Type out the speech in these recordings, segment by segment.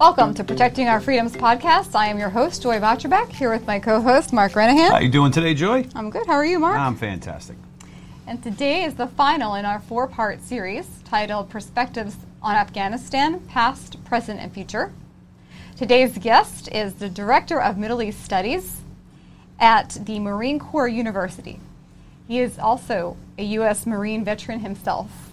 Welcome to Protecting Our Freedoms podcast. I am your host, Joy Vacherbeck, here with my co-host, Mark Renahan. How are you doing today, Joy? I'm good. How are you, Mark? I'm fantastic. And today is the final in our four-part series titled Perspectives on Afghanistan, Past, Present, and Future. Today's guest is the Director of Middle East Studies at the Marine Corps University. He is also a U.S. Marine veteran himself.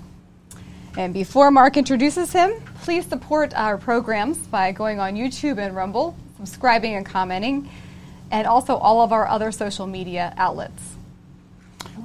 And before Mark introduces him, please support our programs by going on YouTube and Rumble, subscribing and commenting, and also all of our other social media outlets.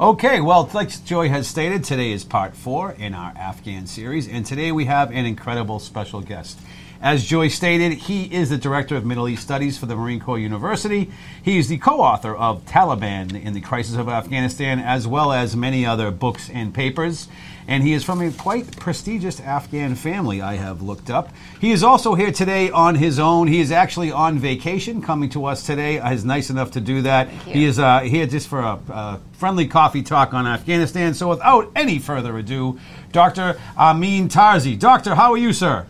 Okay, well, like Joy has stated, today is part four in our Afghan series, and today we have an incredible special guest. As Joy stated, he is the Director of Middle East Studies for the Marine Corps University. He is the co author of Taliban in the Crisis of Afghanistan, as well as many other books and papers. And he is from a quite prestigious Afghan family, I have looked up. He is also here today on his own. He is actually on vacation, coming to us today. He's nice enough to do that. He is uh, here just for a, a friendly coffee talk on Afghanistan. So, without any further ado, Dr. Amin Tarzi. Doctor, how are you, sir?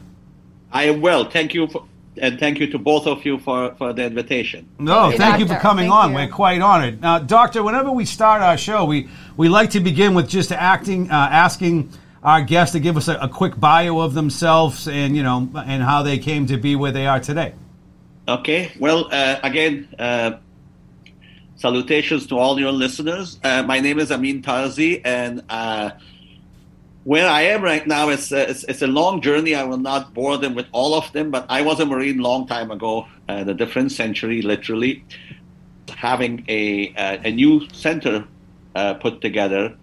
I am well. Thank you for, and thank you to both of you for, for the invitation. No, Hey, thank you for coming Thank on. you. We're quite honored. Now, Doctor, whenever we start our show, we, we like to begin with just acting, uh, asking our guests to give us a, a quick bio of themselves and you know and how they came to be where they are today. Okay. Well, uh, again, uh, salutations to all your listeners. Uh, my name is Amin Tarzi, and uh, where I am right now is uh, it's, it's a long journey. I will not bore them with all of them, but I was a Marine long time ago, uh, the different century, literally, having a uh, a new center uh, put together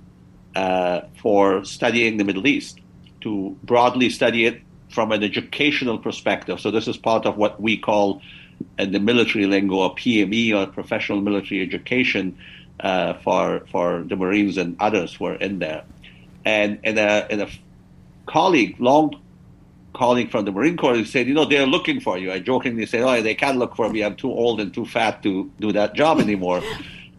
uh, for studying the Middle East to broadly study it from an educational perspective. So this is part of what we call in the military lingo a PME or professional military education uh, for for the Marines and others who are in there. And and a, and a colleague, long colleague from the Marine Corps, said, you know, they're looking for you. I jokingly said, oh, they can't look for me. I'm too old and too fat to do that job anymore.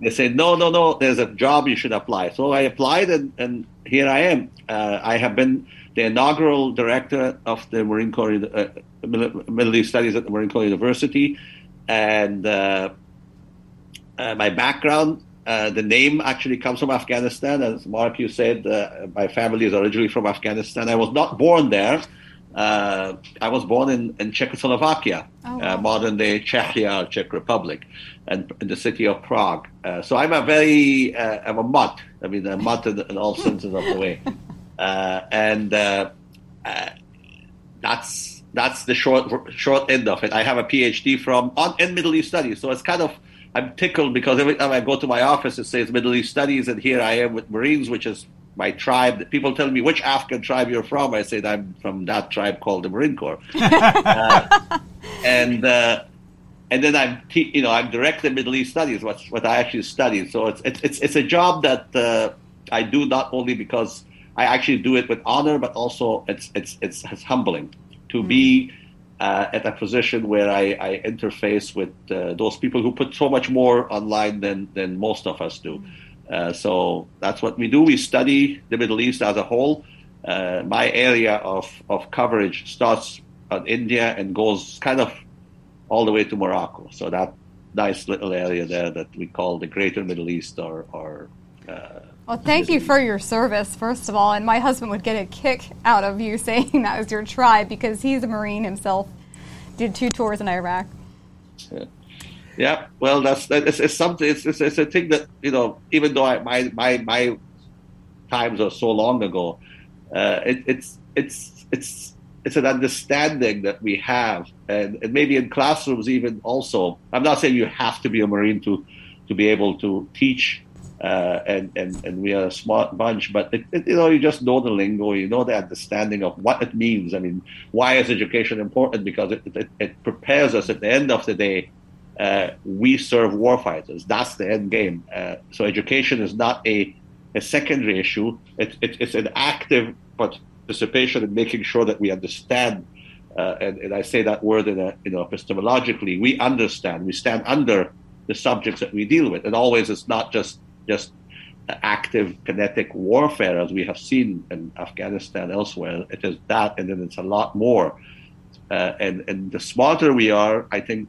they said, no, no, no, there's a job you should apply. So I applied, and, and here I am. Uh, I have been the inaugural director of the Marine Corps uh, Middle East Studies at the Marine Corps University, and uh, uh, my background. Uh, the name actually comes from Afghanistan, as Mark you said. Uh, my family is originally from Afghanistan. I was not born there. Uh, I was born in, in Czechoslovakia, Oh, uh, wow. modern day Czechia, Czech Republic, and in the city of Prague. Uh, so I'm a very, uh, I'm a mutt. I mean, a mutt in, in all senses of the way. Uh, and uh, uh, that's that's the short short end of it. I have a PhD from on in Middle East Studies, so it's kind of I'm tickled because every time I go to my office, it says Middle East Studies, and here I am with Marines, which is my tribe. People tell me which Afghan tribe you're from. I said I'm from that tribe called the Marine Corps, uh, and uh, and then I'm te- you know I'm director Middle East Studies, what what I actually studied. So it's it's it's, a job that uh, I do not only because I actually do it with honor, but also it's it's it's, it's humbling to be uh, at a position where I, I interface with uh, those people who put so much more online than than most of us do. Uh, so that's what we do. We study the Middle East as a whole. Uh, my area of, of coverage starts on India and goes kind of all the way to Morocco. So that nice little area there that we call the Greater Middle East or, or uh, Well, thank you for your service, first of all. And my husband would get a kick out of you saying that was your tribe because he's a Marine himself. Did two tours in Iraq. Yeah, well, that's that- it's, it's something. It's, it's it's a thing that you know. Even though I, my my my times are so long ago, uh, it, it's it's it's it's an understanding that we have, and, and maybe in classrooms even also. I'm not saying you have to be a Marine to to be able to teach, uh, and and and we are a smart bunch, but it, it, you know you just know the lingo, you know the understanding of what it means. I mean, why is education important? Because it it, it prepares us at the end of the day uh, we serve warfighters. That's the end game. Uh, so education is not a, a secondary issue. It, it, it's an active participation in making sure that we understand uh, and, and, I say that word in a, you know, epistemologically, we understand, we stand under the subjects that we deal with. And always it's not just, just active kinetic warfare as we have seen in Afghanistan elsewhere. It is that, and then it's a lot more. Uh, and, and the smarter we are, I think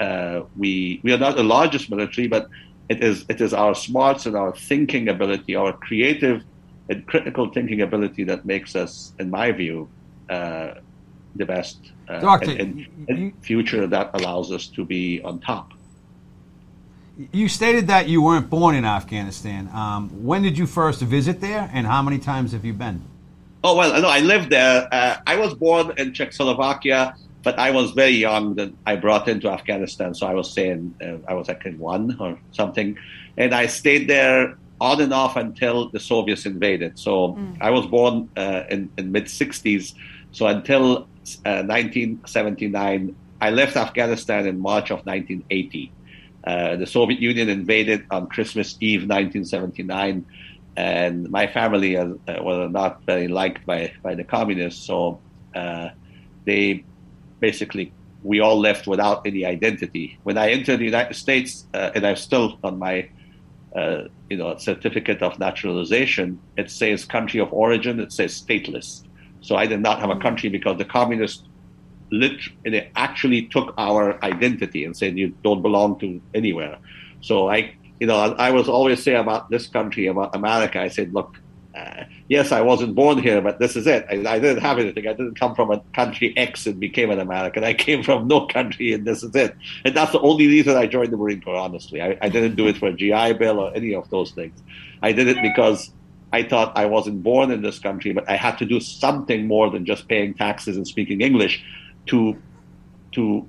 uh, we, we are not the largest military, but it is, it is our smarts and our thinking ability, our creative and critical thinking ability that makes us, in my view, uh, the best uh, Doctor, and, and you, future that allows us to be on top. You stated that you weren't born in Afghanistan. Um, when did you first visit there, and how many times have you been? Oh well, no, I lived there. Uh, I was born in Czechoslovakia, but I was very young that I brought into Afghanistan. So I was saying uh, I was like in one or something, and I stayed there on and off until the Soviets invaded. So mm. I was born uh, in, in mid '60s. So until 1979. Uh, I left Afghanistan in March of 1980. Uh, the Soviet Union invaded on Christmas Eve 1979, and my family uh, was not very liked by, by the communists, so uh, they basically we all left without any identity. When I entered the United States, uh, and I'm still on my uh, you know certificate of naturalization, it says country of origin, it says stateless. So I did not have a country because the communists literally actually took our identity and said you don't belong to anywhere. So I, you know, I, I was always say about this country, about America. I said, look, uh, yes, I wasn't born here, but this is it. I, I, didn't have anything. I didn't come from a country X and became an American. I came from no country, and this is it. And that's the only reason I joined the Marine Corps. Honestly, I, I didn't do it for a GI Bill or any of those things. I did it because I thought I wasn't born in this country, but I had to do something more than just paying taxes and speaking English to to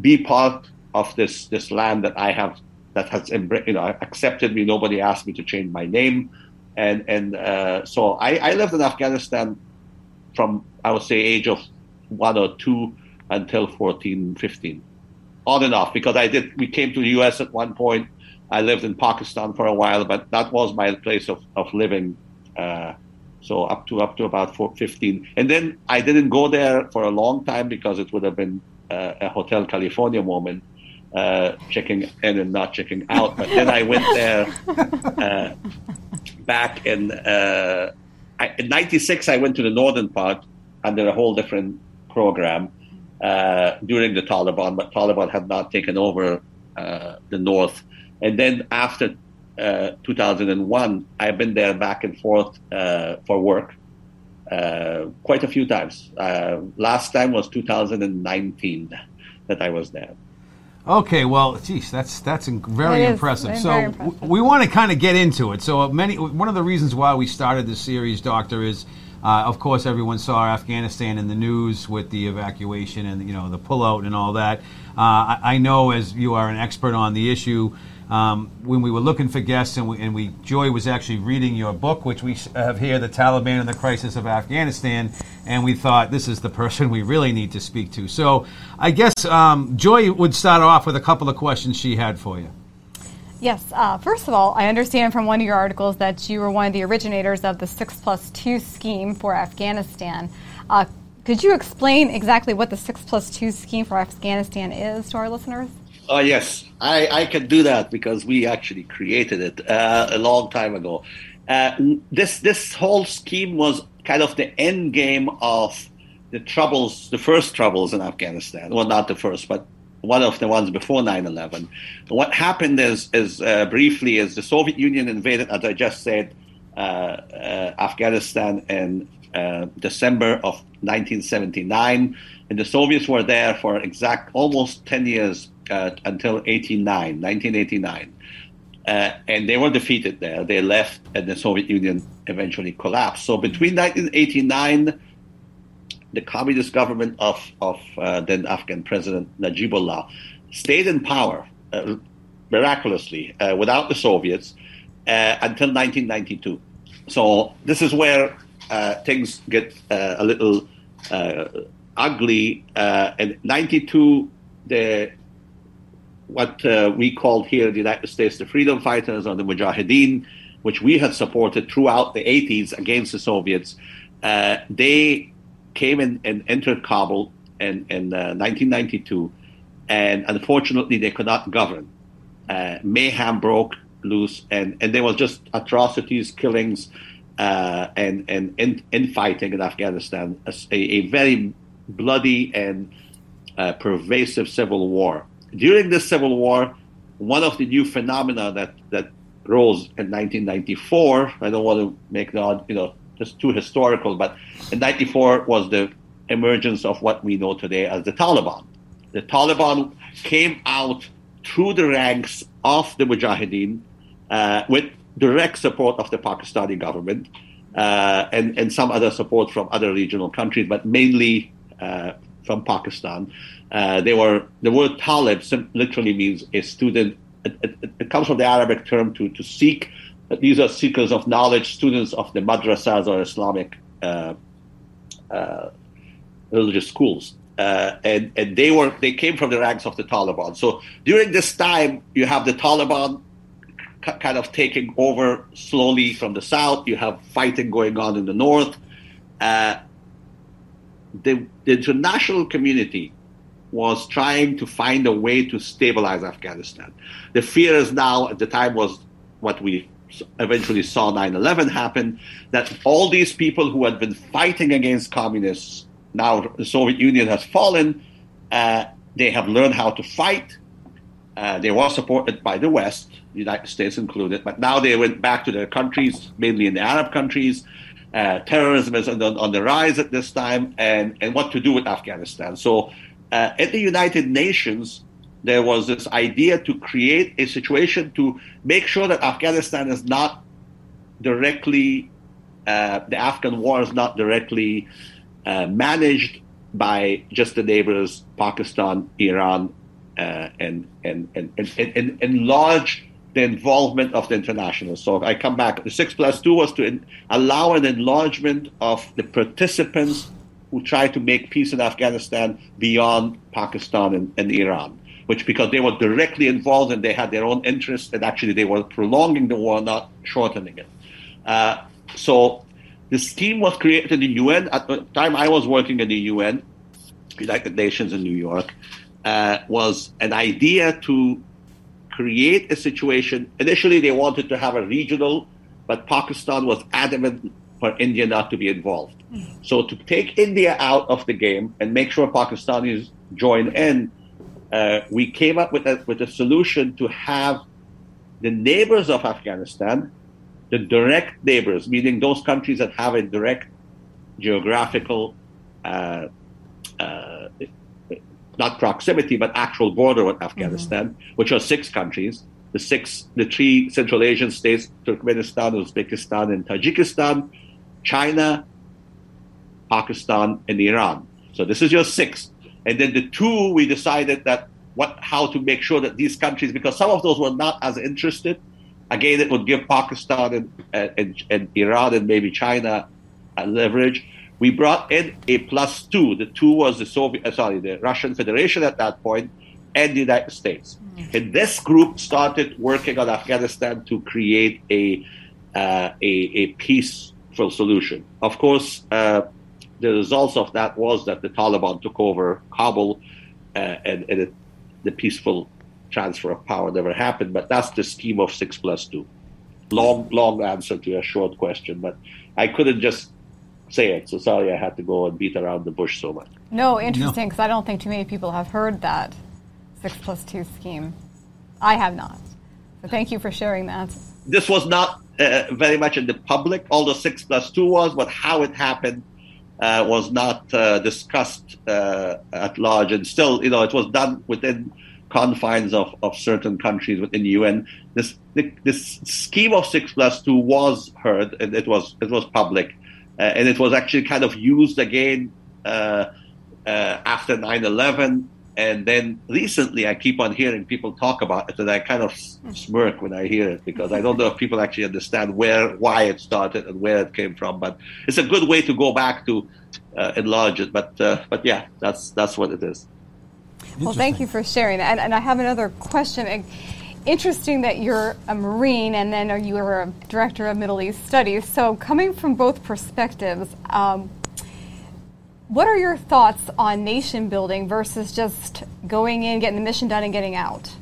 be part of this this land that I have that has you know accepted me. Nobody asked me to change my name, and and uh, so I, I lived in Afghanistan from I would say age of one or two until 14, 15, on and off because I did. We came to the U.S. at one point I lived in Pakistan for a while, but that was my place of, of living. Uh, so up to up to about 15, and then I didn't go there for a long time because it would have been uh, a Hotel California moment, uh, checking in and not checking out. But then I went there uh, back in uh, I, in '96. I went to the northern part under a whole different program uh, during the Taliban, but Taliban had not taken over the north. And then after uh, 2001, I've been there back and forth uh, for work uh, quite a few times. Uh, last time was 2019 that I was there. Okay, well, geez, that's that's very impressive. so very impressive. W- we want to kind of get into it. So many one of the reasons why we started this series, Doctor, is uh, of course everyone saw Afghanistan in the news with the evacuation and you know the pullout and all that. Uh, I, I know as you are an expert on the issue um, when we were looking for guests, and we, and we, Joy was actually reading your book, which we have here, "The Taliban and the Crisis of Afghanistan," and we thought this is the person we really need to speak to. So, I guess um, Joy would start off with a couple of questions she had for you. Yes. Uh, first of all, I understand from one of your articles that you were one of the originators of the six plus two scheme for Afghanistan. Uh, could you explain exactly what the six plus two scheme for Afghanistan is to our listeners? Oh yes, I, I can do that because we actually created it uh, a long time ago. Uh, this this whole scheme was kind of the end game of the troubles, the first troubles in Afghanistan. Well, not the first, but one of the ones before 9/11. What happened is, is uh, briefly, is the Soviet Union invaded, as I just said, uh, uh, Afghanistan in uh, December of 1979, and the Soviets were there for exact almost 10 years uh, until 89, 1989. Uh, and they were defeated there. They left, and the Soviet Union eventually collapsed. So between 1989, the communist government of, of uh, then Afghan President Najibullah stayed in power uh, miraculously uh, without the Soviets uh, until 1992. So this is where things get a little ugly. in 92, the what uh, we called here the United States the freedom fighters or the Mujahideen, which we had supported throughout the 80s against the Soviets, uh, they came in and entered Kabul in, in 1992, and unfortunately they could not govern. mayhem broke loose, and, and there was just atrocities, killings, uh, and and in, infighting in Afghanistan, a, a very bloody and uh, pervasive civil war. During the civil war, one of the new phenomena that that rose in 1994. I don't want to make the you know just too historical, but in 94 was the emergence of what we know today as the Taliban. The Taliban came out through the ranks of the Mujahideen uh, with direct support of the Pakistani government uh, and, and some other support from other regional countries, but mainly uh, from Pakistan. Uh, they were the word Talib literally means a student. It, it, it, comes from the Arabic term to to seek. These are seekers of knowledge, students of the madrasas or Islamic uh, uh, religious schools. Uh, and and they were they came from the ranks of the Taliban. So during this time, you have the Taliban kind of taking over slowly from the south. You have fighting going on in the north. Uh, the, the, international community was trying to find a way to stabilize Afghanistan. The fear is now, at the time, was what we eventually saw 9 11 happen that all these people who had been fighting against communists, now the Soviet Union has fallen, uh, they have learned how to fight. Uh, they were supported by the West the United States included. But now they went back to their countries, mainly in the Arab countries. Uh, terrorism is on the, on the, rise at this time, and, and what to do with Afghanistan. So, uh, at the United Nations, there was this idea to create a situation to make sure that Afghanistan is not directly, uh, the Afghan war is not directly uh, managed by just the neighbors, Pakistan, Iran, uh, and, and, and, and, and, and large the involvement of the international. So I come back. The six plus two was to in, allow an enlargement of the participants who try to make peace in Afghanistan beyond Pakistan and, and, Iran, which because they were directly involved and they had their own interests, and actually they were prolonging the war, not shortening it. Uh, so the scheme was created in UN. At the time I was working in the UN, United Nations in New York, uh, was an idea to create a situation. Initially, they wanted to have a regional, but Pakistan was adamant for India not to be involved. Mm. So to take India out of the game and make sure Pakistanis join in, uh, we came up with a, with a solution to have the neighbors of Afghanistan, the direct neighbors, meaning those countries that have a direct geographical uh, uh, not proximity, but actual border with Afghanistan, mm-hmm. which are six countries. The six, the three Central Asian states, Turkmenistan, Uzbekistan, and Tajikistan, China, Pakistan, and Iran. So this is your six. And then the two, we decided that what, how to make sure that these countries, because some of those were not as interested. Again, it would give Pakistan and, and, and Iran and maybe China a leverage we brought in a plus two. The two was the Soviet, uh, sorry, the Russian Federation at that point, and the United States. Mm-hmm. And this group started working on Afghanistan to create a uh, a, a, peaceful solution. Of course, uh, the results of that was that the Taliban took over Kabul, uh, and, and it, the peaceful transfer of power never happened. But that's the scheme of six plus two. Long, long answer to a short question, but I couldn't just say it. So sorry, I had to go and beat around the bush so much. No, interesting, because no. I don't think too many people have heard that six plus two scheme. I have not. So thank you for sharing that. This was not uh, very much in the public, although six plus two was, but how it happened uh, was not uh, discussed uh, at large. And still, you know, it was done within confines of, of certain countries within the UN. This this scheme of six plus two was heard, and it was it was public. Uh, and it was actually kind of used again uh, uh, after 9/11. And then recently, I keep on hearing people talk about it, and I kind of smirk when I hear it because I don't know if people actually understand where, why it started, and where it came from. But it's a good way to go back to uh, enlarge it. But uh, but yeah, that's that's what it is. Well, thank you for sharing that. And, and I have another question interesting that you're a Marine and then you were a director of Middle East studies. So, coming from both perspectives, um, What are your thoughts on nation building versus just going in, getting the mission done, and getting out?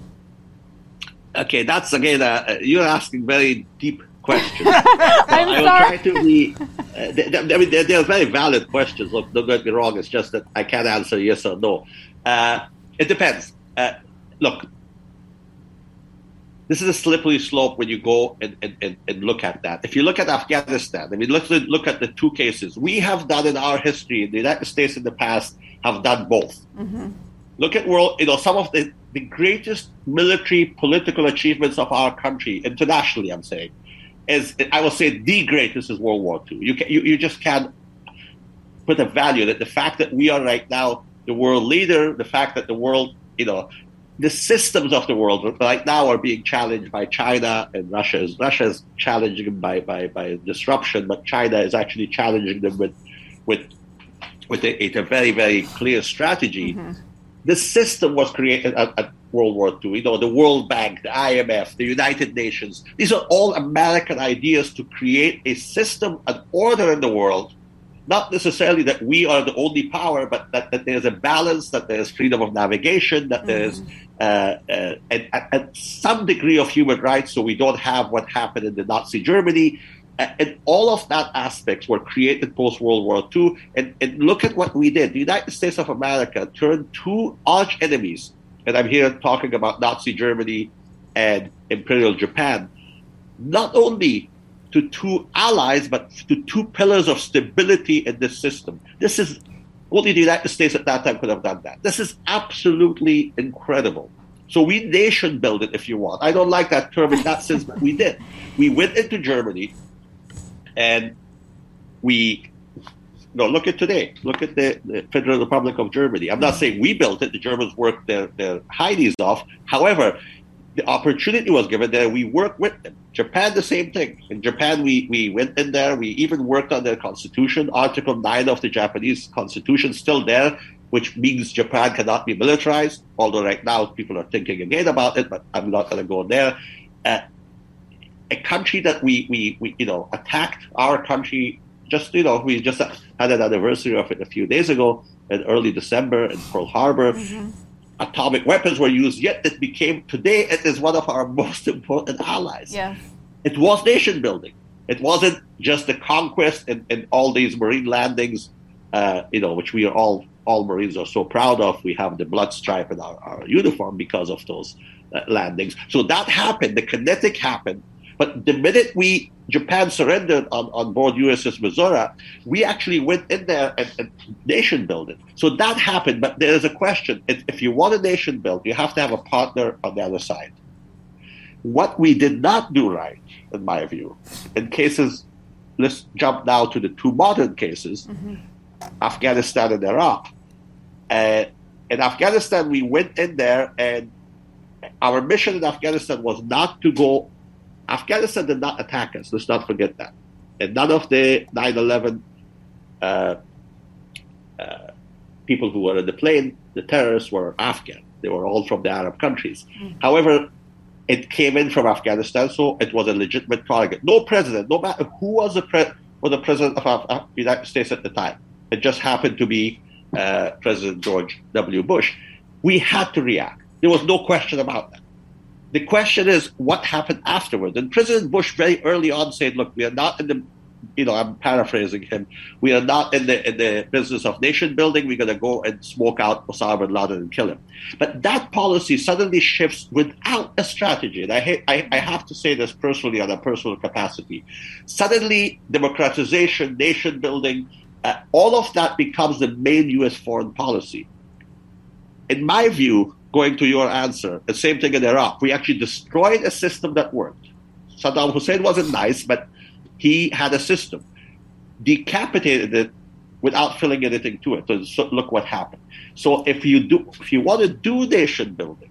Okay, that's again, uh, you're asking very deep questions. I'm I will sorry. try to be. Uh, I mean, they're, they're very valid questions. Look, don't get me wrong. It's just that I can't answer yes or no. Uh, it depends. Uh, look, this is a slippery slope when you go and, and, and, and look at that. If you look at Afghanistan, I mean, let's look at the two cases. We have done in our history, the United States in the past have done both. Mm-hmm. Look at world, you know, some of the, the greatest military political achievements of our country, internationally, I'm saying, is I will say the greatest is World War II. You, can, you, you just can't put a value that the fact that we are right now the world leader, the fact that the world, you know, the systems of the world right now are being challenged by China and Russia. Russia is challenging them by, by, by disruption, but China is actually challenging them with with with a, a very very clear strategy. Mm-hmm. The system was created at, at World War II. You know, the World Bank, the IMF, the United Nations. These are all American ideas to create a system, an order in the world not necessarily that we are the only power, but that, that there's a balance, that there's freedom of navigation, that there's uh, uh, and, and some degree of human rights, so we don't have what happened in the Nazi Germany. And all of that aspects were created post World War II. And, and look at what we did. The United States of America turned two arch enemies, and I'm here talking about Nazi Germany and Imperial Japan, not only to two allies, but to two pillars of stability in this system. This is only the United States at that time could have done that. This is absolutely incredible. So we nation build it if you want. I don't like that term in that sense, but we did. We went into Germany and we no, look at today. Look at the, the, Federal Republic of Germany. I'm not saying we built it. The Germans worked their, their off. However, the opportunity was given there. We worked with them. Japan, the same thing. In Japan, we, we went in there. We even worked on their constitution. Article 9 of the Japanese constitution still there, which means Japan cannot be militarized. Although right now people are thinking again about it, but I'm not going to go there. Uh, a country that we, we, we, you know, attacked our country just, you know, we just had an anniversary of it a few days ago in early December in Pearl Harbor. Mm-hmm atomic weapons were used, yet it became today it is one of our most important allies. Yes. It was nation building. It wasn't just the conquest and, and all these marine landings, uh, you know, which we are all all Marines are so proud of. We have the blood stripe in our, our uniform because of those uh, landings. So that happened. The kinetic happened. But the minute we Japan surrendered on, on board USS Missouri, we actually went in there and, and nation it. So that happened. But there is a question: if, if you want a nation built, you have to have a partner on the other side. What we did not do right, in my view, in cases, let's jump now to the two modern cases, mm-hmm. Afghanistan and Iraq. Uh, in Afghanistan, we went in there, and our mission in Afghanistan was not to go Afghanistan did not attack us. Let's not forget that. And none of the 9 11 uh, uh, people who were in the plane, the terrorists, were Afghan. They were all from the Arab countries. Mm-hmm. However, it came in from Afghanistan, so it was a legitimate target. No president, no matter who was the, pre- was the president of the United States at the time, it just happened to be uh, President George W. Bush. We had to react. There was no question about that. The question is what happened afterwards. And President Bush very early on said, look, we are not in the you know, I'm paraphrasing him. We are not in the in the business of nation building. We're going to go and smoke out Osama bin Laden and kill him. But that policy suddenly shifts without a strategy. And I, I, I have to say this personally on a personal capacity. Suddenly, democratization, nation building, uh, all of that becomes the main U.S. foreign policy. In my view, going to your answer, the same thing in Iraq. We actually destroyed a system that worked. Saddam Hussein wasn't nice, but he had a system, decapitated it without filling anything to it. So, look what happened. So if you do, if you want to do nation building,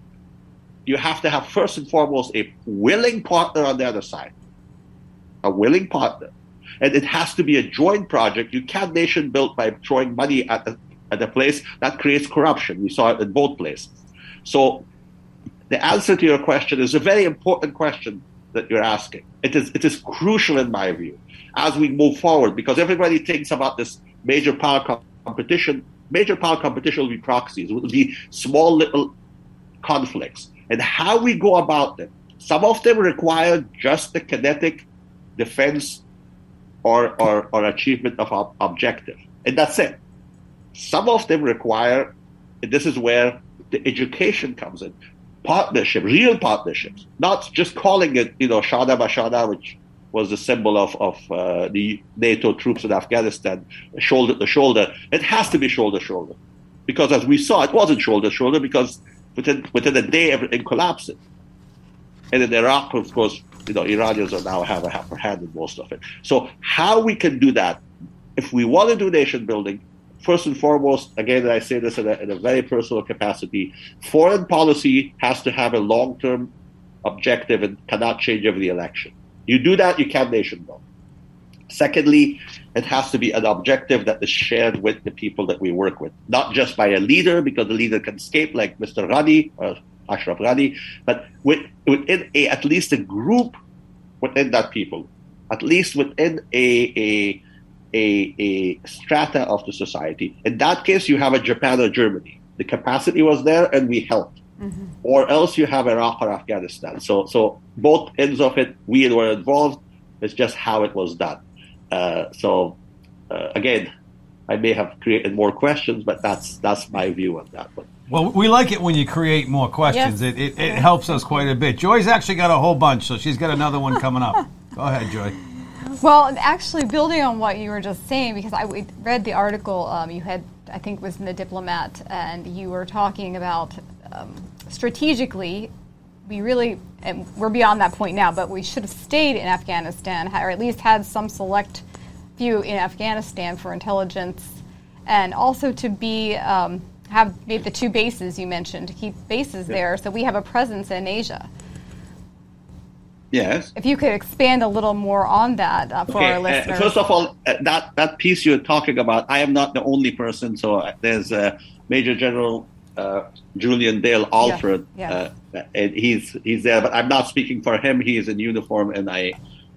you have to have first and foremost a willing partner on the other side, a willing partner, and it has to be a joint project. You can't nation build by throwing money at a, at a place that creates corruption. We saw it in both places. So the answer to your question is a very important question that you're asking. It is it is crucial in my view as we move forward because everybody thinks about this major power competition, major power competition will be proxies, will be small little conflicts, and how we go about them. Some of them require just the kinetic defense or, or, or achievement of ob- objective, and that's it. Some of them require, and this is where the education comes in, partnership, real partnerships, not just calling it, you know, Shana Bashana, which was the symbol of, of uh, the NATO troops in Afghanistan, shoulder to shoulder. It has to be shoulder to shoulder. Because as we saw, it wasn't shoulder to shoulder because within, within a day, everything collapsed. And in Iraq, of course, you know, Iranians are now have a upper hand in most of it. So how we can do that, if we want to do nation building, first and foremost, again, I say this in a, in a very personal capacity, foreign policy has to have a long-term objective and cannot change every election. You do that, you can't nation build. Secondly, it has to be an objective that is shared with the people that we work with, not just by a leader, because the leader can escape, like Mr. Ghani or uh, Ashraf Ghani, but with, within a, at least a group within that people, at least within a, a a, a strata of the society. In that case, you have a Japan or Germany. The capacity was there, and we helped. Mm-hmm. Or else you have Iraq or Afghanistan. So, so both ends of it, we were involved. It's just how it was done. Uh, so, uh, again, I may have created more questions, but that's that's my view on that one. Well, we like it when you create more questions. Yes. It, it, it helps us quite a bit. Joy's actually got a whole bunch, so she's got another one coming up. Go ahead, Joy. Well, actually, building on what you were just saying, because I read the article um, you had, I think, was in the Diplomat, and you were talking about um, strategically, we really, and we're beyond that point now, but we should have stayed in Afghanistan, or at least had some select few in Afghanistan for intelligence, and also to be um, have made the two bases you mentioned to keep bases yeah. there, so we have a presence in Asia. Yes. If you could expand a little more on that uh, for okay. our uh, listeners. Uh, first of all, uh, that that piece you're talking about, I am not the only person. So uh, there's Major General uh, Julian Dale Alford, yeah. Yeah. and he's he's there. But I'm not speaking for him. He is in uniform, and I.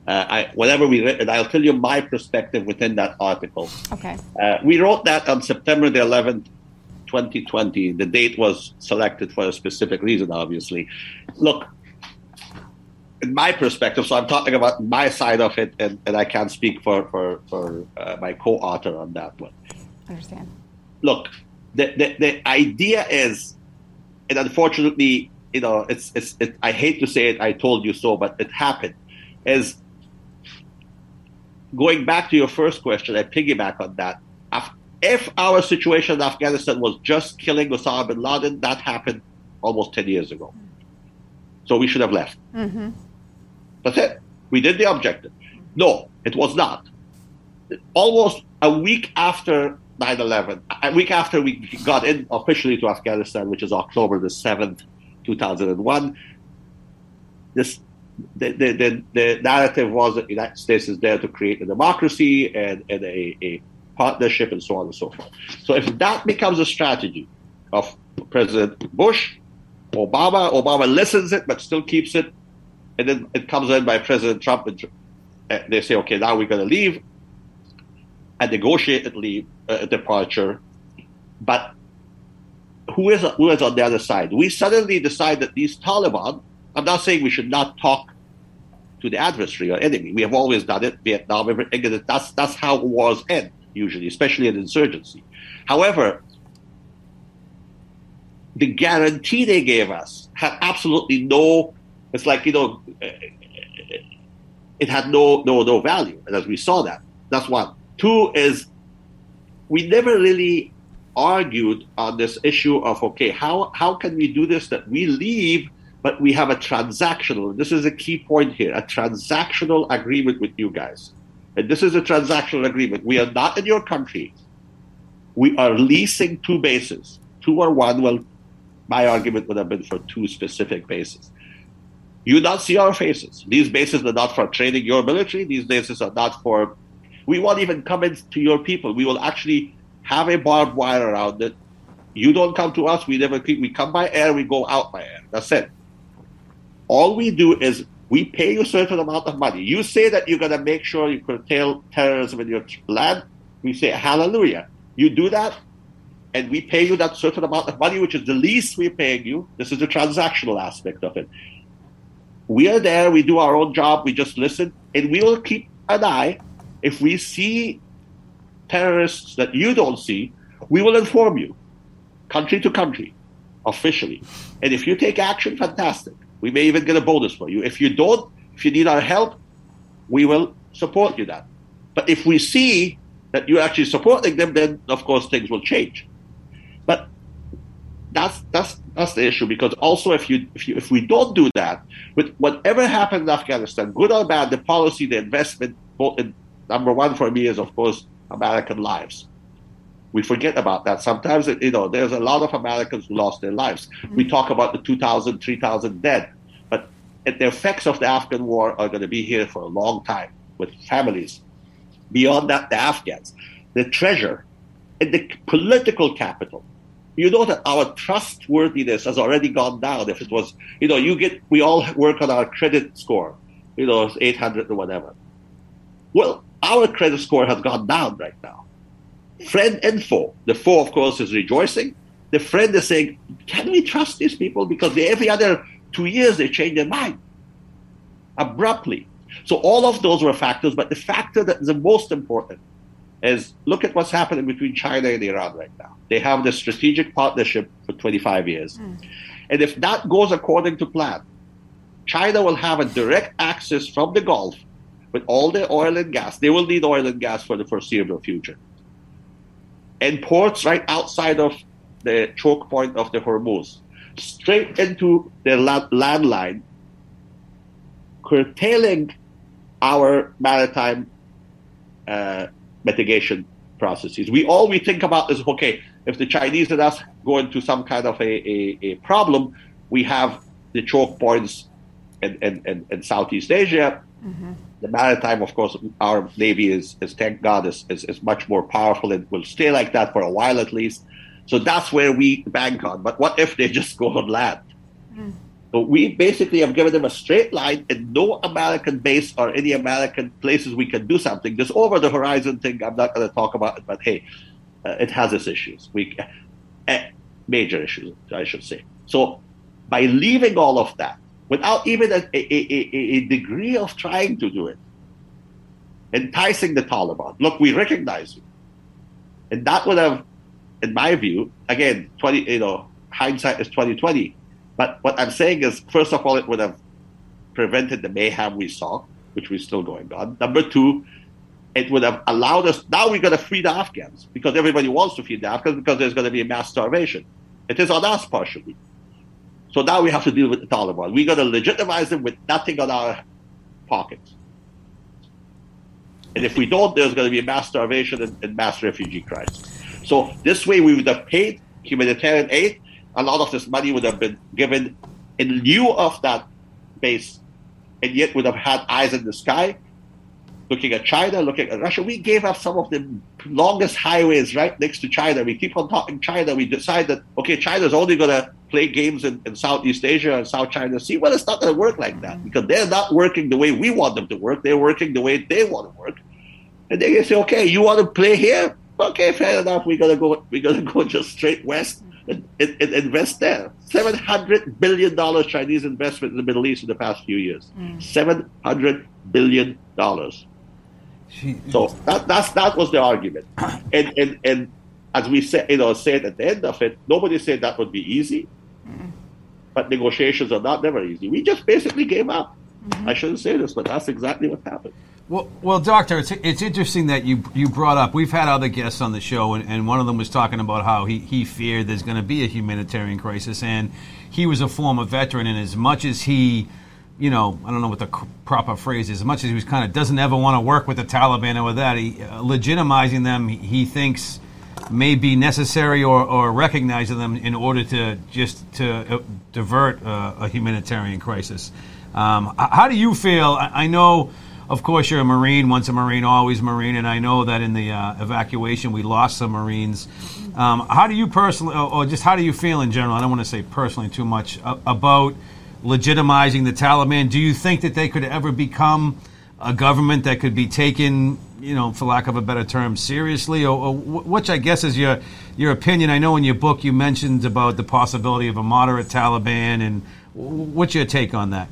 I, whatever we and I'll tell you my perspective within that article. Okay. we wrote that on September the 11th, 2020. The date was selected for a specific reason, obviously. Look, in my perspective, so I'm talking about my side of it, and, and I can't speak for for, for uh, my co-author on that one. Understand? Look, the, the the idea is, and unfortunately, you know, it's it's it, I hate to say it. I told you so, but it happened. Is going back to your first question, I piggyback on that. If our situation in Afghanistan was just killing Osama bin Laden, that happened almost 10 years ago. So we should have left. Mm-hmm. That's it. We did the objective. No, it was not. Almost a week after 9 11, a week after we got in officially to Afghanistan, which is October the 7th, 2001, this, the, the, the, the narrative was that the United States is there to create a democracy and, and a, a partnership and so on and so forth. So if that becomes a strategy of President Bush, Obama, Obama listens it but still keeps it and then it comes in by President Trump, and uh, they say, okay, now we're going to leave and negotiate a leave uh, departure. But who is who is on the other side? We suddenly decide that these Taliban. I'm not saying we should not talk to the adversary or enemy. We have always done it. Vietnam, everything. That's that's how wars end usually, especially an insurgency. However, the guarantee they gave us had absolutely no it's like you know, it had no no no value, and as we saw that, that's one. Two is we never really argued on this issue of okay, how how can we do this that we leave, but we have a transactional. This is a key point here: a transactional agreement with you guys, and this is a transactional agreement. We are not in your country. We are leasing two bases, two or one. Well, my argument would have been for two specific bases. You not see our faces. These bases are not for training your military. These bases are not for. We won't even come into your people. We will actually have a barbed wire around it. You don't come to us. We never. We come by air. We go out by air. That's it. All we do is we pay you a certain amount of money. You say that you're going to make sure you curtail terrorism in your land. We say hallelujah. You do that, and we pay you that certain amount of money, which is the least we're paying you. This is the transactional aspect of it. We are there, we do our own job, we just listen, and we will keep an eye. If we see terrorists that you don't see, we will inform you, country to country, officially. And if you take action, fantastic. We may even get a bonus for you. If you don't, if you need our help, we will support you that. But if we see that you're actually supporting them, then of course things will change. That's that's that's the issue because also if you if you if we don't do that, with whatever happened in Afghanistan, good or bad, the policy, the investment, both in, number one for me is of course American lives. We forget about that. Sometimes, you know, there's a lot of Americans who lost their lives. Mm-hmm. We talk about the 2,000, 3,000 dead, but the effects of the Afghan war are going to be here for a long time with families. Beyond that, the Afghans, the treasure, and the political capital. You know that our trustworthiness has already gone down. If it was, you know, you get, we all work on our credit score, you know, 800 or whatever. Well, our credit score has gone down right now friend and foe. The foe, of course, is rejoicing. The friend is saying, can we trust these people? Because every other two years they change their mind abruptly. So all of those were factors, but the factor that is the most important is look at what's happening between China and Iran right now. They have this strategic partnership for 25 years. Mm. And if that goes according to plan, China will have a direct access from the Gulf with all the oil and gas. They will need oil and gas for the foreseeable future and ports right outside of the choke point of the Hormuz, straight into the landline, curtailing our maritime uh, mitigation processes. We all we think about is okay. If the Chinese and us go into some kind of a, a, a problem, we have the choke points in, in, in, in Southeast Asia. Mm-hmm the maritime, of course, our navy is, is thank God, is, is, is, much more powerful and will stay like that for a while at least. So that's where we bank on. But what if they just go on land? Mm. So we basically have given them a straight line and no American base or any American places we can do something. This over the horizon thing, I'm not going to talk about it, but hey, uh, it has its issues. We uh, major issues, I should say. So by leaving all of that, without even a, a, a, a, degree of trying to do it. Enticing the Taliban. Look, we recognize you. And that would have, in my view, again, 20, you know, hindsight is 2020. But what I'm saying is, first of all, it would have prevented the mayhem we saw, which was still going on. Number two, it would have allowed us, now we're going to free the Afghans because everybody wants to free the Afghans because there's going to be a mass starvation. It is on us partially. So now we have to deal with the Taliban. We got to legitimize them with nothing on our pockets. And if we don't, there's going to be a mass starvation and, and mass refugee crisis. So this way, we would have paid humanitarian aid. A lot of this money would have been given in lieu of that base, and yet would have had eyes in the sky looking at China, looking at Russia. We gave up some of the longest highways right next to China. We keep on talking China. We decide that, okay, China's only going to play games in, in, Southeast Asia and South China Sea. Well, it's not going to work like that because they're not working the way we want them to work. They're working the way they want to work. And they say, okay, you want to play here? Okay, fair enough. We're gonna go. We're gonna go just straight west and, and, and invest there. Seven hundred billion dollars Chinese investment in the Middle East in the past few years. Mm. Seven hundred billion dollars. So that that's that was the argument, and and and as we said, you know, said at the end of it, nobody said that would be easy, mm-hmm. but negotiations are not never easy. We just basically gave up. Mm-hmm. I shouldn't say this, but that's exactly what happened. Well, well, doctor, it's it's interesting that you you brought up. We've had other guests on the show, and, and one of them was talking about how he, he feared there's going to be a humanitarian crisis, and he was a former veteran, and as much as he you know, I don't know what the proper phrase is. As much as he was kind of doesn't ever want to work with the Taliban or with that, he, uh, legitimizing them, he, he, thinks may be necessary or, or recognizing them in order to just to uh, divert uh, a humanitarian crisis. Um, how do you feel? I, I, know, of course, you're a Marine. Once a Marine, always Marine. And I know that in the uh, evacuation, we lost some Marines. Um, how do you personally, or, or, just how do you feel in general? I don't want to say personally too much about legitimizing the Taliban. Do you think that they could ever become a government that could be taken you know, for lack of a better term, seriously, or, or which I guess is your your opinion? I know in your book you mentioned about the possibility of a moderate Taliban, and what's your take on that?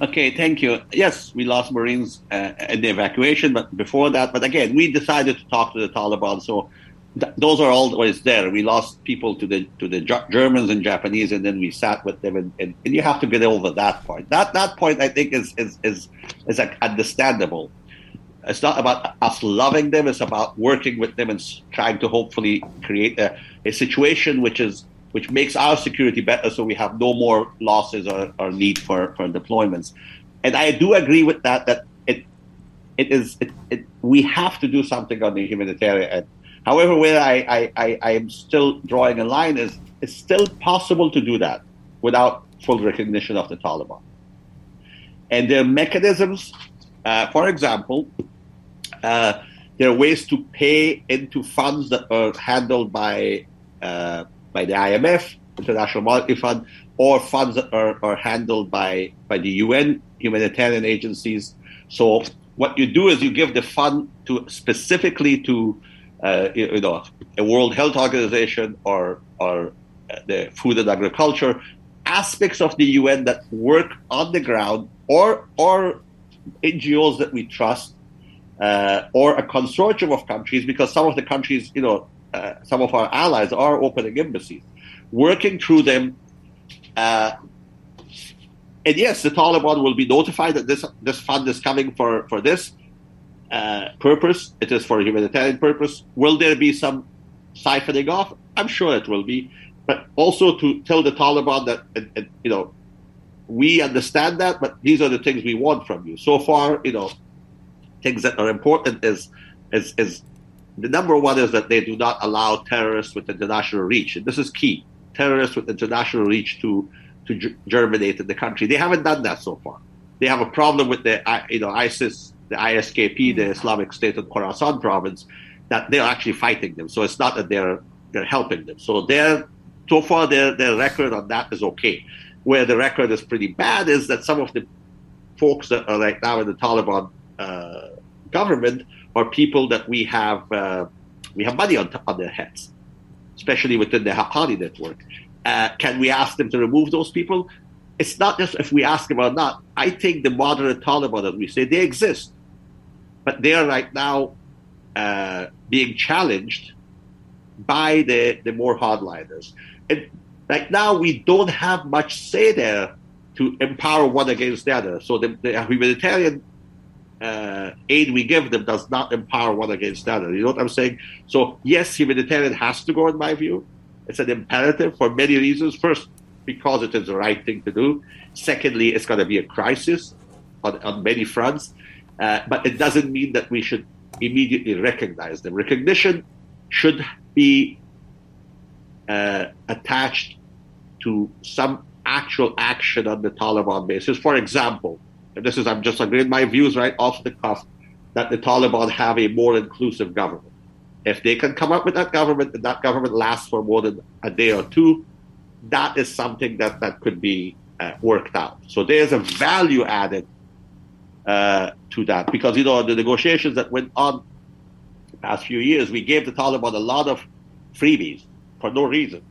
Okay, thank you. Yes, we lost Marines uh, in the evacuation, but before that, but again, we decided to talk to the Taliban, so th- those are always there. We lost people to the to the Germans and Japanese, and then we sat with them, and, and, and, you have to get over that point. That that point, I think, is is is is understandable. It's not about us loving them; it's about working with them and trying to hopefully create a, a situation which is which makes our security better so we have no more losses or, or need for, for deployments. And I do agree with that, that it it is it, it, we have to do something on the humanitarian end. However, where I, I, I, I am still drawing a line is it's still possible to do that without full recognition of the Taliban. And there are mechanisms, uh, for example, uh, there are ways to pay into funds that are handled by uh, by the IMF, International Monetary Fund, or funds that are, are handled by, by the UN humanitarian agencies. So what you do is you give the fund to specifically to uh, you know a World Health Organization or or uh, the Food and Agriculture aspects of the UN that work on the ground or or NGOs that we trust uh, or a consortium of countries because some of the countries you know uh, some of our allies are opening embassies, working through them. Uh, and yes, the Taliban will be notified that this this fund is coming for for this uh, purpose. It is for humanitarian purpose. Will there be some siphoning off? I'm sure it will be, but also to tell the Taliban that and, and, you know we understand that, but these are the things we want from you. So far, you know, things that are important is is is the number one is that they do not allow terrorists with international reach. And this is key terrorists with international reach to, to germinate in the country. They haven't done that so far. They have a problem with the you know ISIS, the ISKP, the Islamic State of Khorasan province, that they're actually fighting them. So it's not that they're they're helping them. So their so far their their record on that is okay. Where the record is pretty bad is that some of the folks that are right now in the Taliban uh, government are people that we have uh, we have money on, on their heads, especially within the Haqqani network. Uh, can we ask them to remove those people? It's not just if we ask them or not. I think the moderate Taliban, as we say, they exist, but they are right now uh, being challenged by the, the more hardliners. And right now, we don't have much say there to empower one against the other. So the, the humanitarian uh, aid we give them does not empower one against the other. You know what I'm saying? So yes, humanitarian has to go in my view. It's an imperative for many reasons. First, because it is the right thing to do. Secondly, it's going to be a crisis on, on many fronts. Uh, but it doesn't mean that we should immediately recognize them. Recognition should be uh, attached to some actual action on the Taliban basis. For example, this is I'm just agreeing my views right off the cuff, that the Taliban have a more inclusive government. If they can come up with that government and that government lasts for more than a day or two, that is something that, that could be uh, worked out. So there's a value added uh, to that because you know the negotiations that went on past few years, we gave the Taliban a lot of freebies for no reason.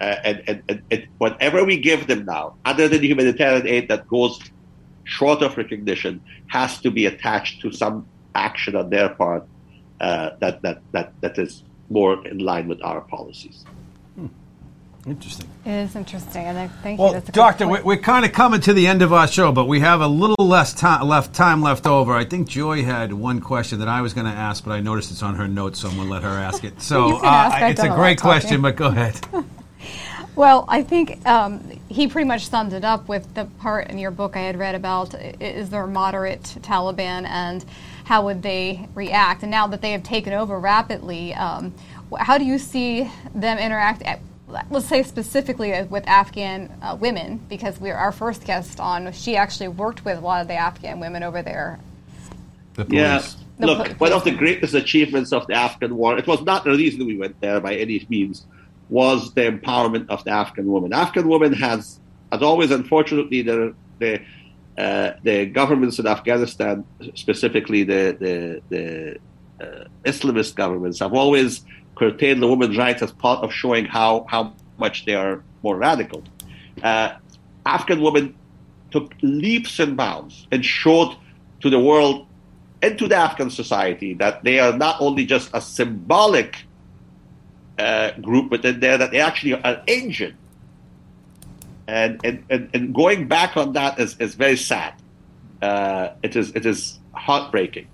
Uh, and, and, and, and, whatever we give them now, other than humanitarian aid that goes short of recognition, has to be attached to some action on their part uh, that, that, that, that is more in line with our policies. Hmm. Interesting. It is interesting, and I thank you. well, you. Doctor, we're, we're kind of coming to the end of our show, but we have a little less time left time left over. I think Joy had one question that I was going to ask, but I noticed it's on her notes, so I'm going to let her ask it. So uh, it's a great question, but go ahead. Well, I think um, he pretty much summed it up with the part in your book I had read about is there a moderate Taliban and how would they react? And now that they have taken over rapidly, um, how do you see them interact? At, let's say specifically with Afghan uh, women, because we're our first guest on. She actually worked with a lot of the Afghan women over there. The yeah. The Look, one of the greatest achievements of the Afghan war, it was not the reason we went there by any means, was the empowerment of the Afghan woman. Afghan woman has, as always, unfortunately, the the uh, the governments in Afghanistan, specifically the the the, uh, Islamist governments have always curtailed the women's rights as part of showing how, how much they are more radical. Uh, Afghan women took leaps and bounds and showed to the world and to the Afghan society that they are not only just a symbolic uh, group within there, that they actually are an engine. And, and, and, and going back on that is, is very sad. Uh, it is it is heartbreaking.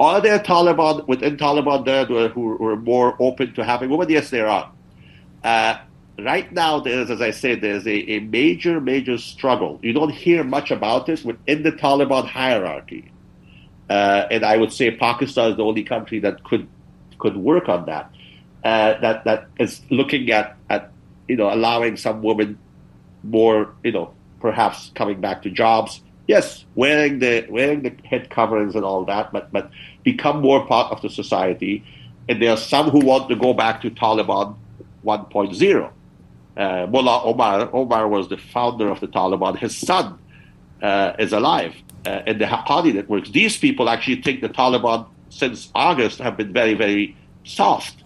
Are there Taliban within Taliban there who, who are more open to having women? Yes, there are. Uh, right now, there's, as I said, there's a, a, major, major struggle. You don't hear much about this within the Taliban hierarchy. Uh, and I would say Pakistan is the only country that could could work on that. Uh, that that is looking at, at you know allowing some women more you know perhaps coming back to jobs. Yes, wearing the wearing the head coverings and all that, but but become more part of the society. And there are some who want to go back to Taliban 1.0. Uh, Mullah Omar Omar was the founder of the Taliban. His son uh, is alive uh, in the Haqqani networks. These people actually think the Taliban since August have been very very soft.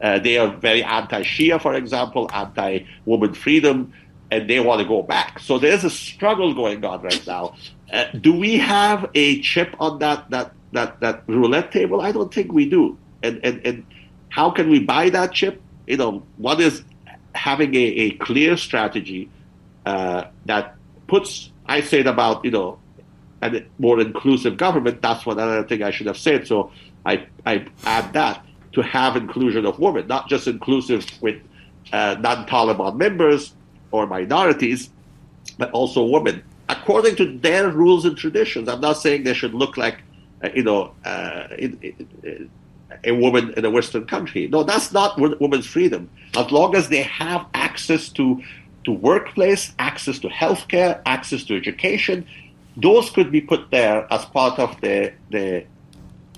Uh, they are very anti-Shia, for example, anti-woman freedom and they want to go back. So there's a struggle going on right now. Uh, do we have a chip on that that that that roulette table? I don't think we do. And and and how can we buy that chip? You know, one is having a, a clear strategy uh, that puts. I said about you know a more inclusive government. That's what other thing I should have said. So I I add that to have inclusion of women, not just inclusive with uh, non-Taliban members, or minorities, but also women, according to their rules and traditions. I'm not saying they should look like, uh, you know, uh, in, in, a woman in a Western country. No, that's not women's freedom. As long as they have access to to workplace, access to healthcare, access to education, those could be put there as part of the the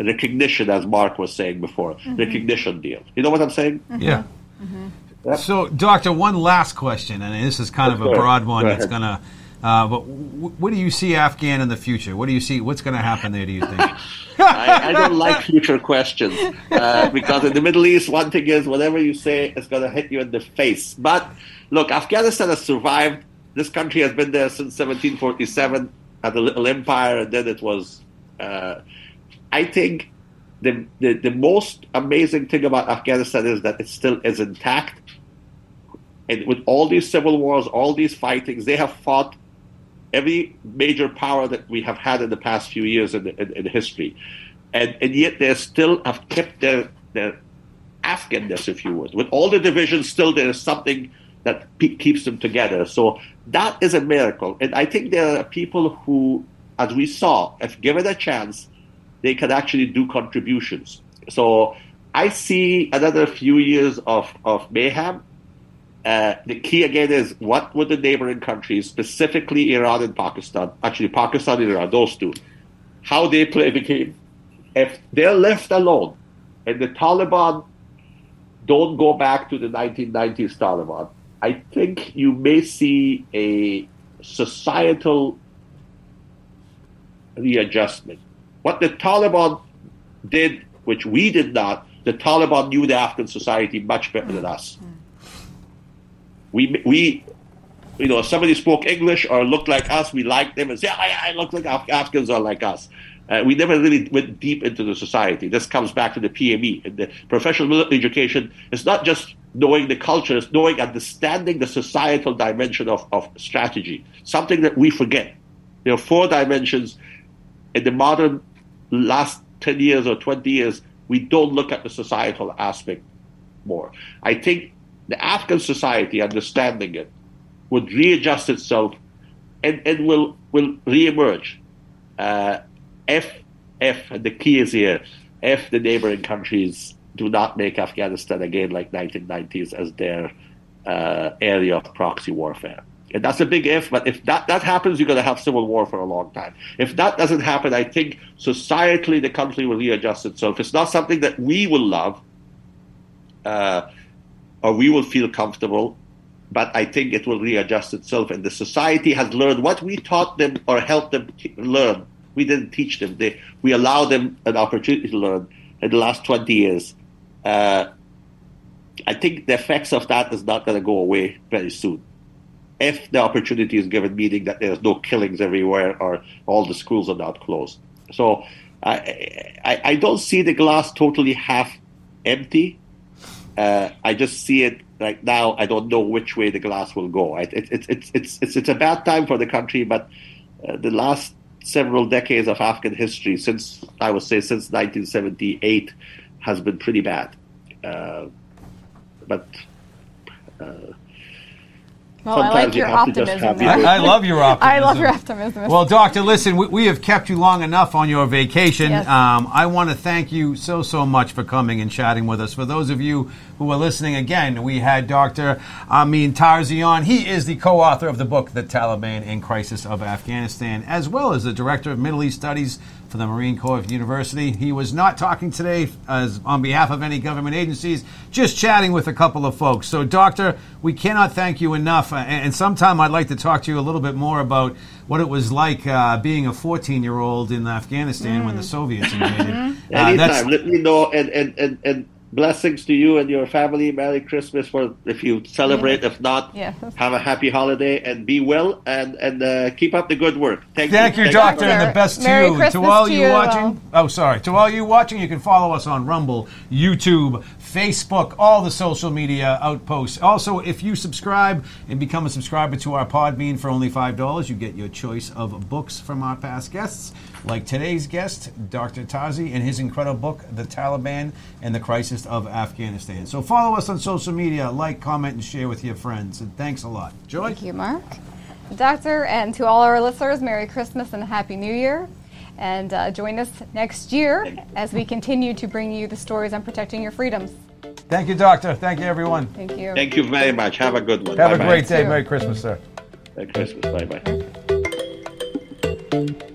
recognition, as Mark was saying before, mm-hmm. recognition deal. You know what I'm saying? Mm-hmm. Yeah. Mm-hmm. Yep. So, Doctor, one last question, and this is kind of a broad one. That's going to, uh, but w- what do you see Afghan in the future? What do you see? What's going to happen there? Do you think? I, I, don't like future questions uh, because in the Middle East, one thing is whatever you say is going to hit you in the face. But look, Afghanistan has survived. This country has been there since 1747 as a little empire, and then it was. Uh, I think the, the, the most amazing thing about Afghanistan is that it still is intact. And with all these civil wars, all these fightings, they have fought every major power that we have had in the past few years in, in, in history. And, and yet they still have kept their, their Afghanness, if you would. With all the divisions, still there is something that pe- keeps them together. So that is a miracle. And I think there are people who, as we saw, if given a chance, they can actually do contributions. So I see another few years of, of mayhem. Uh, the key again is what would the neighboring countries, specifically Iran and Pakistan, actually Pakistan and Iran, those two, how they play the game. If they're left alone and the Taliban don't go back to the 1990s Taliban, I think you may see a societal readjustment what the Taliban did, which we did not, the Taliban knew the Afghan society much better than us. We, we, you know, if somebody spoke English or looked like us, we liked them and said, I, look like Af- Afghans are like us. Uh, we never really went deep into the society. This comes back to the PME. And the professional education is not just knowing the cultures, knowing, understanding the societal dimension of, of strategy, something that we forget. There are four dimensions in the modern last 10 years or 20 years, we don't look at the societal aspect more. I think the Afghan society, understanding it, would readjust itself and, and will, will reemerge. Uh, if, if, and the key is here, if the neighboring countries do not make Afghanistan again like 1990s as their uh, area of proxy warfare. And that's a big if, but if that, that happens, you're going to have civil war for a long time. If that doesn't happen, I think societally the country will readjust itself. It's not something that we will love uh, or we will feel comfortable, but I think it will readjust itself. And the society has learned what we taught them or helped them learn We didn't teach them. They, we allowed them an opportunity to learn in the last 20 years. Uh, I think the effects of that is not going to go away very soon. If the opportunity is given, meaning that there's no killings everywhere or all the schools are not closed. So I, I, I don't see the glass totally half empty. Uh, I just see it right now. I don't know which way the glass will go. It, it, it, it's, it's, it's, a bad time for the country, but uh, the last several decades of Afghan history, since I would say since 1978, has been pretty bad. Uh, but uh, well, I like your optimism. I, I, love your optimism. I love your optimism. Well, Doctor, listen, we, we, have kept you long enough on your vacation. Yes. Um, I want to thank you so, so much for coming and chatting with us. For those of you who are listening again, we had Dr. Amin Tarzi on. He is the co author of the book, The Taliban in Crisis of Afghanistan, as well as the director of Middle East Studies for the Marine Corps University. He was not talking today as on behalf of any government agencies, just chatting with a couple of folks. So, Doctor, we cannot thank you enough. And sometime I'd like to talk to you a little bit more about what it was like uh, being a 14 year old in Afghanistan mm. when the mm. Soviets invaded. uh, Anytime, let me know. And, and, and, and blessings to you and your family. Merry Christmas for if you celebrate. If not, yeah. have a happy holiday and be well and and uh, keep up the good work. Thank, Thank you, you doctor, and the best Merry to you. Christmas to all you, you watching. Oh, sorry. To all you watching, you can follow us on Rumble, YouTube, Facebook, all the social media outposts. Also, if you subscribe and become a subscriber to our Podbean for only $5, you get your choice of books from our past guests, like today's guest, Dr. Tarzi, and his incredible book, The Taliban and the Crisis of Afghanistan. So follow us on social media, like, comment, and share with your friends. And thanks a lot. Joy? Thank you, Mark. Doctor, and to all our listeners, Merry Christmas and Happy New Year. And uh, join us next year as we continue to bring you the stories on protecting your freedoms. Thank you, Doctor. Thank you, everyone. Thank you. Thank you very much. Have a good one. Have Bye-bye. a great day. Merry Christmas, sir. Merry Christmas. Bye bye.